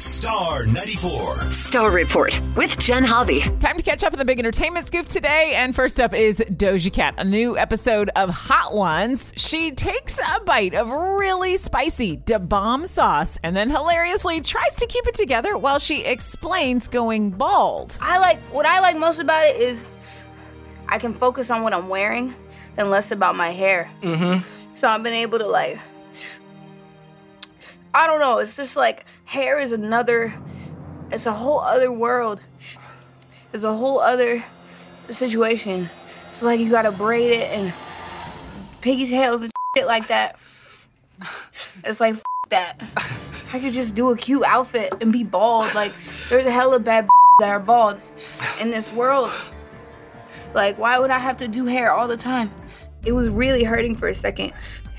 Star 94. Star Report with Jen Hobby. Time to catch up on the big entertainment scoop today. And first up is Doja Cat, a new episode of Hot Ones. She takes a bite of really spicy Da Bomb sauce and then hilariously tries to keep it together while she explains going bald. I like what I like most about it is I can focus on what I'm wearing and less about my hair. Mm-hmm. So I've been able to like I don't know, it's just like hair is another it's a whole other world. It's a whole other situation. It's like you gotta braid it and piggy's tails and shit like that. It's like that. I could just do a cute outfit and be bald. Like there's a hella bad that are bald in this world. Like why would I have to do hair all the time? It was really hurting for a second,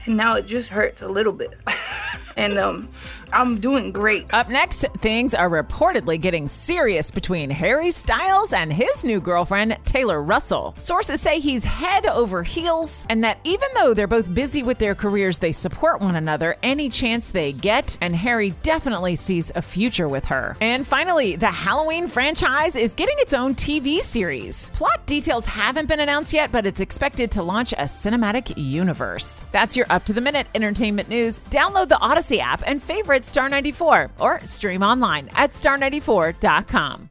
and now it just hurts a little bit. And um, I'm doing great. Up next, things are reportedly getting serious between Harry Styles and his new girlfriend, Taylor Russell. Sources say he's head over heels, and that even though they're both busy with their careers, they support one another any chance they get, and Harry definitely sees a future with her. And finally, the Halloween franchise is getting its own TV series. Plot details haven't been announced yet, but it's expected to launch a cinematic universe. That's your up to the minute entertainment news. Download the Audacy app and favorite Star 94 or stream online at star94.com.